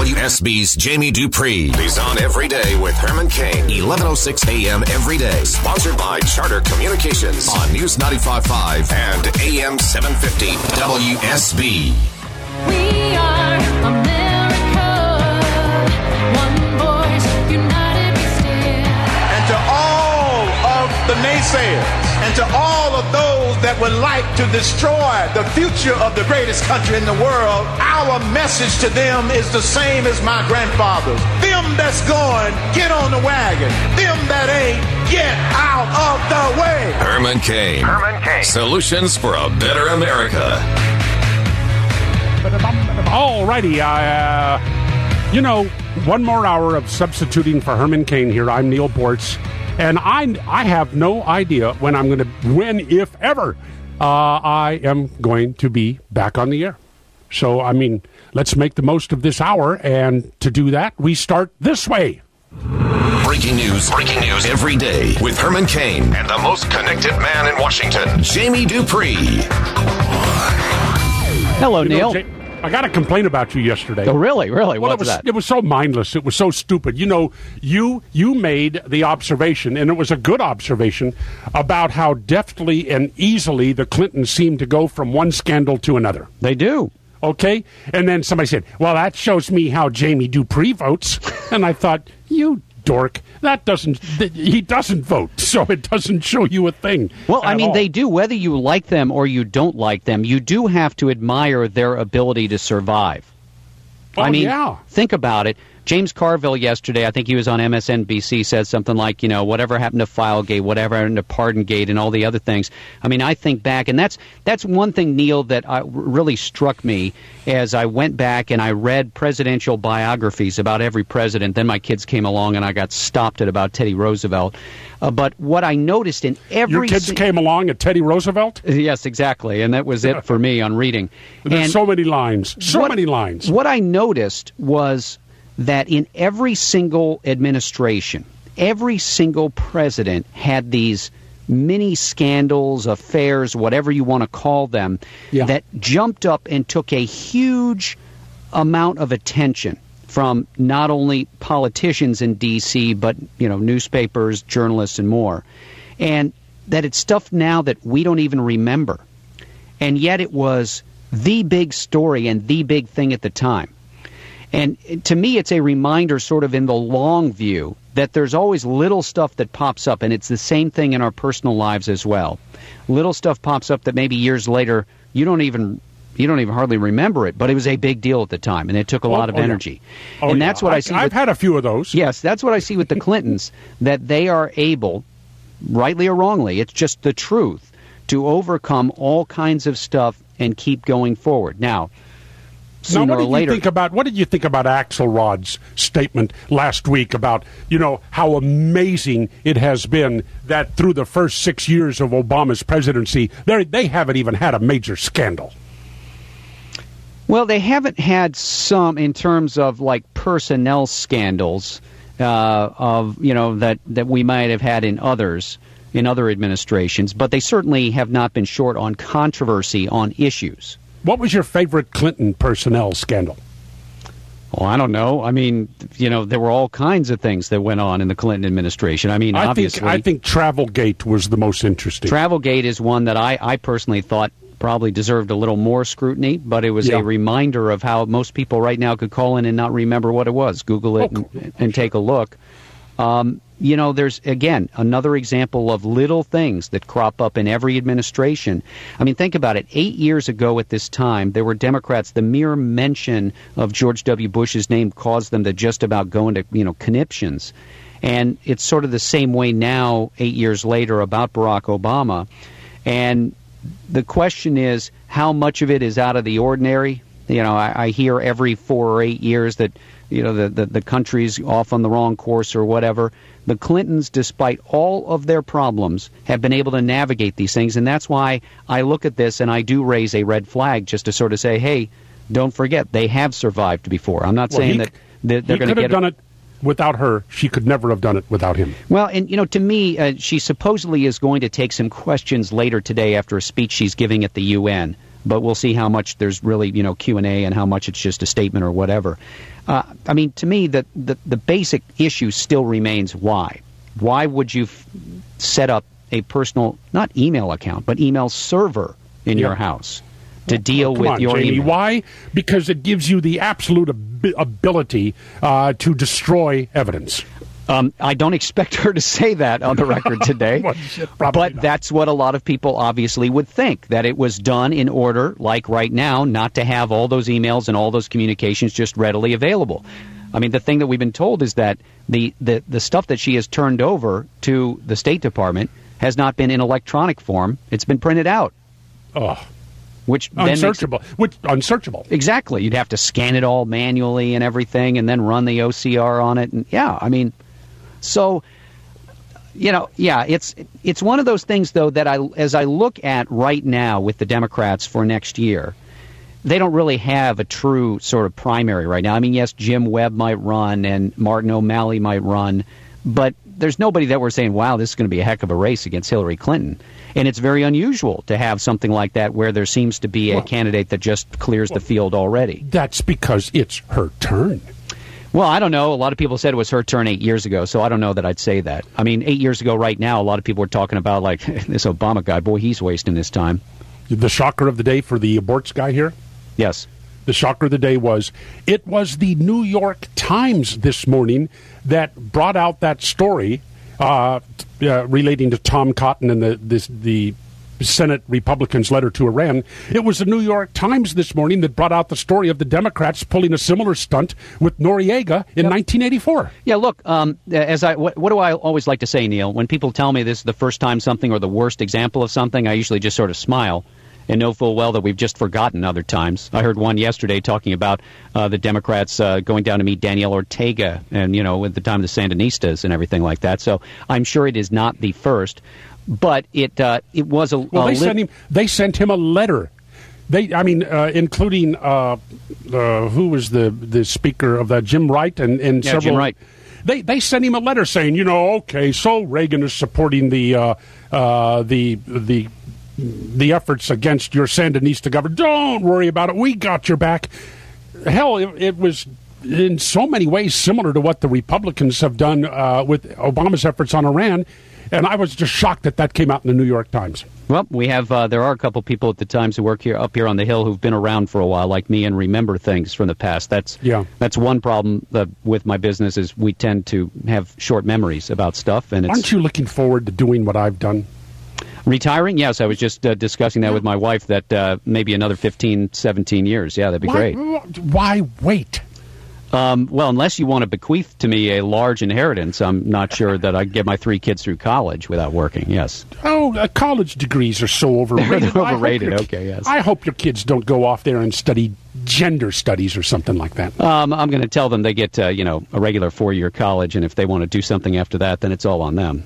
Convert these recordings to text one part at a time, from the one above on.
WSB's Jamie Dupree. He's on every day with Herman Cain, 1106 a.m. every day. Sponsored by Charter Communications on News 95.5 and AM 750 WSB. We are the naysayers and to all of those that would like to destroy the future of the greatest country in the world, our message to them is the same as my grandfather's. Them that's going, get on the wagon. Them that ain't, get out of the way. Herman Cain. Herman Cain. Solutions for a better America. All righty. Uh, you know, one more hour of substituting for Herman Cain here. I'm Neal Boortz, and I I have no idea when I'm going to when if ever uh, I am going to be back on the air. So I mean, let's make the most of this hour, and to do that, we start this way. Breaking news, breaking news every day with Herman Cain and the most connected man in Washington, Jamie Dupree. Hello, You know, Neal. I got a complaint about you yesterday. oh, really? Really? Well, What's it was that? it was so mindless. It was so stupid. You know, you you made the observation, and it was a good observation about how deftly and easily the Clintons seemed to go from one scandal to another. They do. Okay, and then somebody said, "Well, that shows me how Jamie Dupree votes," and I thought, "You dork! That doesn't th- he doesn't vote, so it doesn't show you a thing." Well, I mean, all. they do. Whether you like them or you don't like them, you do have to admire their ability to survive. Oh, I mean, yeah. think about it. James Carville yesterday, I think he was on MSNBC, said something like, you know, whatever happened to Filegate, whatever happened to Pardongate, and all the other things. I mean, I think back, and that's that's one thing, Neal, that uh, really struck me as I went back and I read presidential biographies about every president. Then my kids came along, and I got stopped at about Teddy Roosevelt. Uh, but what I noticed in every Your kids si- came along at Teddy Roosevelt. Yes, exactly, and that was it for me on reading. There's And so many lines, so what- many lines. What I noticed was that in every single administration, every single president had these mini scandals, affairs, whatever you want to call them, Yeah. that jumped up and took a huge amount of attention from not only politicians in D.C., but you know newspapers, journalists, and more, and that it's stuff now that we don't even remember and yet it was the big story and the big thing at the time. And to me, it's a reminder, sort of in the long view, that there's always little stuff that pops up, and it's the same thing in our personal lives as well. Little stuff pops up that maybe years later you don't even you don't even hardly remember it, but it was a big deal at the time, and it took a Oh, lot of oh, yeah. energy. Oh, and yeah. that's what I, I- see. I've with- had a few of those. Yes, that's what I see with the Clintons, that they are able, rightly or wrongly, it's just the truth, to overcome all kinds of stuff and keep going forward. Now, Now, sooner what or did later. you think about what did you think about Axelrod's statement last week about you know how amazing it has been that through the first six years of Obama's presidency, they they haven't even had a major scandal. Well, they haven't had some in terms of like personnel scandals uh, of you know that that we might have had in others in other administrations, but they certainly have not been short on controversy on issues. What was your favorite Clinton personnel scandal? Well, I don't know. I mean, you know, there were all kinds of things that went on in the Clinton administration. I mean, I obviously, think I think Travelgate was the most interesting. Travelgate is one that I, I personally thought probably deserved a little more scrutiny, but it was Yeah. a reminder of how most people right now could call in and not remember what it was. Google it Oh, and, and take a look. Um, you know, there's again another example of little things that crop up in every administration. I mean, think about it. Eight years ago at this time, there were Democrats. The mere mention of George W. Bush's name caused them to just about go into you know conniptions. And it's sort of the same way now, eight years later, about Barack Obama. And the question is, how much of it is out of the ordinary? You know, I, I hear every four or eight years that you know the, the the country's off on the wrong course or whatever. The Clintons, despite all of their problems, have been able to navigate these things, and that's why I look at this and I do raise a red flag just to sort of say, hey, don't forget they have survived before. I'm not Well, saying he- that they're, they're he going to could get have done it without her. She could never have done it without him. well, and you know, to me, uh, she supposedly is going to take some questions later today after a speech she's giving at the UN but we'll see how much there's really you know Q and A and how much it's just a statement or whatever. Uh, I mean, to me, the, the the basic issue still remains why. Why would you f- set up a personal not email account but email server in Yeah. your house to deal with on, your Jamie. email? Why? Because it gives you the absolute ab- ability uh, to destroy evidence. Um, I don't expect her to say that on the record today, Well, but not. that's what a lot of people obviously would think that it was done in order, like right now, not to have all those emails and all those communications just readily available. I mean, the thing that we've been told is that the, the, the stuff that she has turned over to the State Department has not been in electronic form; it's been printed out, Oh, which then it- unsearchable. Which unsearchable. Exactly. You'd have to scan it all manually and everything and then run the OCR on it and yeah, I mean so you know, yeah, it's it's one of those things though that I as I look at right now with the Democrats for next year, they don't really have a true sort of primary right now. I mean, yes, Jim Webb might run and Martin O'Malley might run, but there's nobody that we're saying, wow, this is going to be a heck of a race against Hillary Clinton. And it's very unusual to have something like that where there seems to be a Well- candidate that just clears the field already. That's because it's her turn. Well, I don't know. A lot of people said it was her turn eight years ago, so I don't know that I'd say that. I mean, eight years ago, right now, a lot of people were talking about, like, this Obama guy, boy, he's wasting his time. The shocker of the day for the aborts guy here. Yes. The shocker of the day was it was the New York Times this morning that brought out that story uh, uh, relating to Tom Cotton and the this, the Senate Republicans' letter to Iran. It was the New York Times this morning that brought out the story of the Democrats pulling a similar stunt with Noriega in 1984. Yeah, look, um, as I, what, what do I always like to say, Neal? When people tell me this is the first time something or the worst example of something, I usually just sort of smile and know full well that we've just forgotten other times. I heard one yesterday talking about uh, the Democrats uh, going down to meet Daniel Ortega and, you know, at the time of the Sandinistas and everything like that. So I'm sure it is not the first, but it, uh, it was a. Well, a they lit- sent him. They sent him a letter. They, I mean, uh, including uh, uh, who was the the speaker of that, Jim Wright, and and Yeah, several. Jim Wright. They they sent him a letter saying, you know, okay, so Reagan is supporting the uh, uh, the the the efforts against your Sandinista government. Don't worry about it. We got your back. Hell, it, it was in so many ways similar to what the Republicans have done uh, with Obama's efforts on Iran. And I was just shocked that that came out in the New York Times. Well, we have uh, there are a couple people at the Times who work here up here on the hill who've been around for a while, like me, and remember things from the past. That's Yeah. That's one problem that, with my business is we tend to have short memories about stuff, and it's Aren't you looking forward to doing what I've done? retiring. Yes, I was just uh, discussing that with my wife. That uh, maybe another 15, 17 years. Yeah, that'd be Why, great. why wait? Um, well, unless you want to bequeath to me a large inheritance, I'm not sure that I get my three kids through college without working. Yes. Oh, uh, college degrees are so overrated. They're I hope overrated, your- okay, yes. I hope your kids don't go off there and study gender studies or something like that. Um, I'm going to tell them they get uh, you know a regular four year college, and if they want to do something after that, then it's all on them.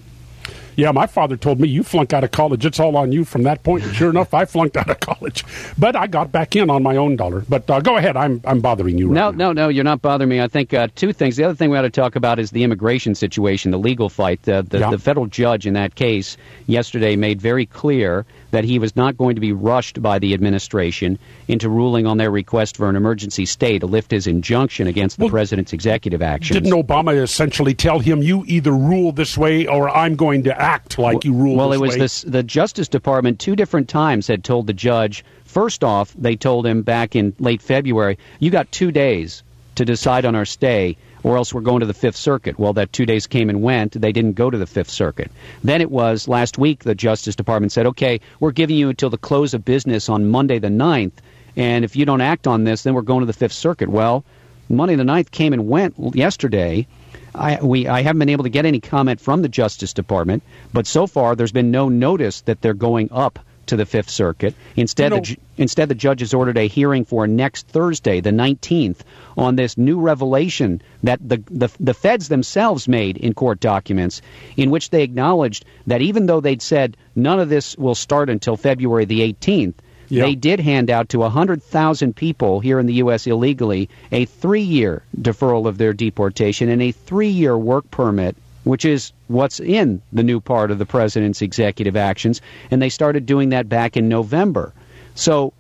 Yeah, my father told me you flunk out of college. It's all on you from that point. And sure enough, I flunked out of college, but I got back in on my own dollar. But uh, go ahead, I'm I'm bothering you. Right No, now. no, no, you're not bothering me. I think uh, two things. The other thing we ought to talk about is the immigration situation, the legal fight. Uh, the, Yeah. the federal judge in that case yesterday made very clear that he was not going to be rushed by the administration into ruling on their request for an emergency stay to lift his injunction against the Well, president's executive actions. Didn't Obama essentially tell him you either rule this way or I'm going to act like you rule Well, it was way? this, the Justice Department two different times had told the judge. First off, they told him back in late February, "You got two days to decide on our stay, or else we're going to the Fifth Circuit." Well, that two days came and went. They didn't go to the Fifth Circuit. Then it was last week. The Justice Department said, "Okay, we're giving you until the close of business on Monday the 9th, and if you don't act on this, then we're going to the Fifth Circuit." Well, Monday the 9th came and went yesterday. I, we, I haven't been able to get any comment from the Justice Department, but so far there's been no notice that they're going up to the Fifth Circuit. Instead, You know- the, instead the judge has ordered a hearing for next Thursday, the 19th, on this new revelation that the, the, the feds themselves made in court documents, in which they acknowledged that even though they'd said none of this will start until February the 18th, Yeah. they did hand out to 100,000 people here in the U.S. illegally a three year deferral of their deportation and a three year work permit, which is what's in the new part of the president's executive actions. And they started doing that back in November. So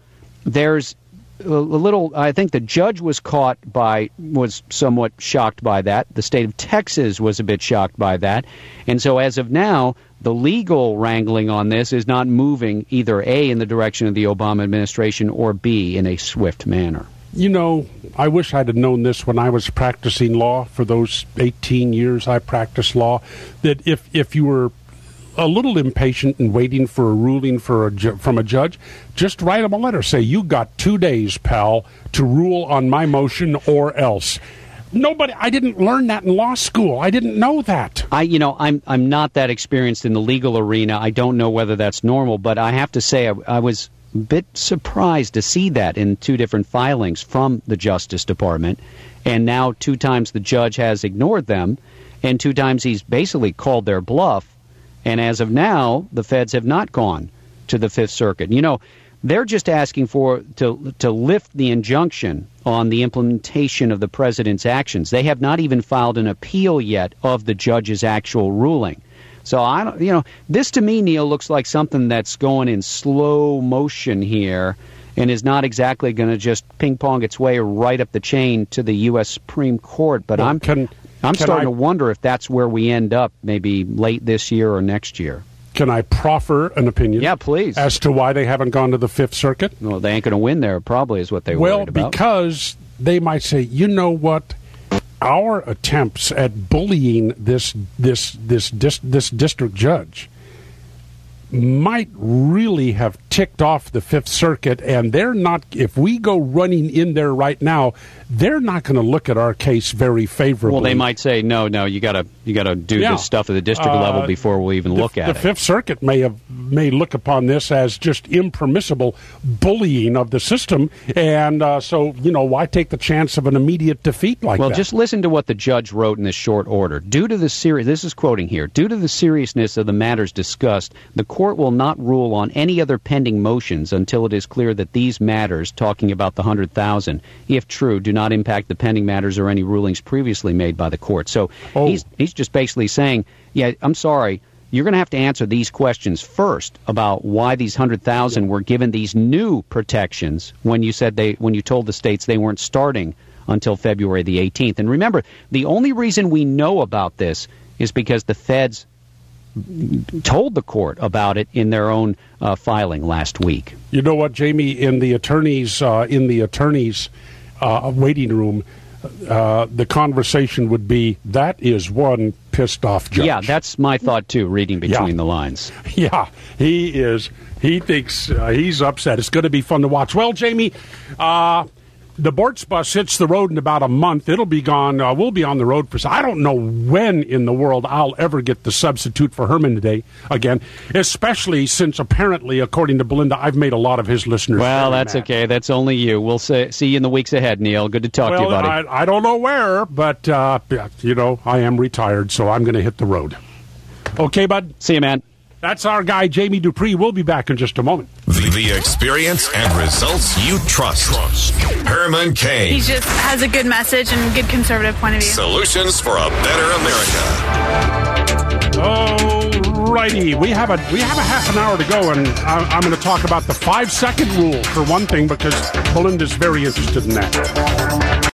there's a, little. I think the judge was caught by was somewhat shocked by that. The state of Texas was a bit shocked by that, and so as of now, the legal wrangling on this is not moving either a in the direction of the Obama administration or b in a swift manner. You know, I wish I'd have known this when I was practicing law for those 18 years I practiced law. That if, if you were a little impatient and waiting for a ruling for a ju- from a judge, just write them a letter. Say, you got two days, pal, to rule on my motion or else. Nobody, I didn't learn that in law school. I didn't know that. I, you know, I'm I'm not that experienced in the legal arena. I don't know whether that's normal, but I have to say I, I was a bit surprised to see that in two different filings from the Justice Department, and now two times the judge has ignored them, and two times he's basically called their bluff, and as of now, the feds have not gone to the Fifth Circuit. You know, they're just asking for to to lift the injunction on the implementation of the president's actions. They have not even filed an appeal yet of the judge's actual ruling. So I don't, you know, this to me, Neal, looks like something that's going in slow motion here, and is not exactly going to just ping pong its way right up the chain to the U.S. Supreme Court. But Well, I'm can- I'm can starting I- to wonder if that's where we end up, maybe late this year or next year. Can I proffer an opinion? Yeah, please. As to why they haven't gone to the Fifth Circuit? Well, they ain't going to win there. Probably is what they Well, about. because they might say, you know what, our attempts at bullying this this this dis, this district judge might really have ticked off the Fifth Circuit, and they're not. If we go running in there right now, they're not going to look at our case very favorably. well, they might say, no, no, you got to you got to do Yeah. this stuff at the district Uh, level before we'll even the, look at it. the. Fifth Circuit may have may look upon this as just impermissible bullying of the system, and uh, so you know why take the chance of an immediate defeat like Well, that? Well, just listen to what the judge wrote in this short order. Due to the seri- this is quoting here. Due to the seriousness of the matters discussed, the court will not rule on any other pending motions until it is clear that these matters, talking about the hundred thousand, if true, do not impact the pending matters or any rulings previously made by the court. So Oh. he's he's just basically saying, yeah, I'm sorry. You're going to have to answer these questions first about why these hundred thousand were given these new protections when you said they when you told the states they weren't starting until February the 18th. And remember, the only reason we know about this is because the feds told the court about it in their own uh, filing last week. You know what, Jamie? In the attorneys uh, in the attorneys uh, waiting room, uh, the conversation would be that is one pissed off judge. Yeah, that's my thought too. Reading between Yeah. the lines. yeah. He is. He thinks uh, he's upset. It's going to be fun to watch. Well, Jamie, uh, the Boortz bus hits the road in about a month. It'll be gone. Uh, we'll be on the road for. I don't know when in the world I'll ever get the substitute for Herman today again. Especially since apparently, according to Belinda, I've made a lot of his listeners. Well, that's mad. okay. That's only you. We'll say, see you in the weeks ahead, Neal. Good to talk to you, buddy. I, I don't know where, but uh, you know, I am retired, so I'm going to hit the road. Okay, bud. see you, man. That's our guy, Jamie Dupree. We'll be back in just a moment. The, the experience and results you trust. Herman Cain. He just has a good message and good conservative point of view. Solutions for a better America. Alrighty, we have a we have a half an hour to go, and I, I'm going to talk about the five second rule for one thing because Belinda's very interested in that.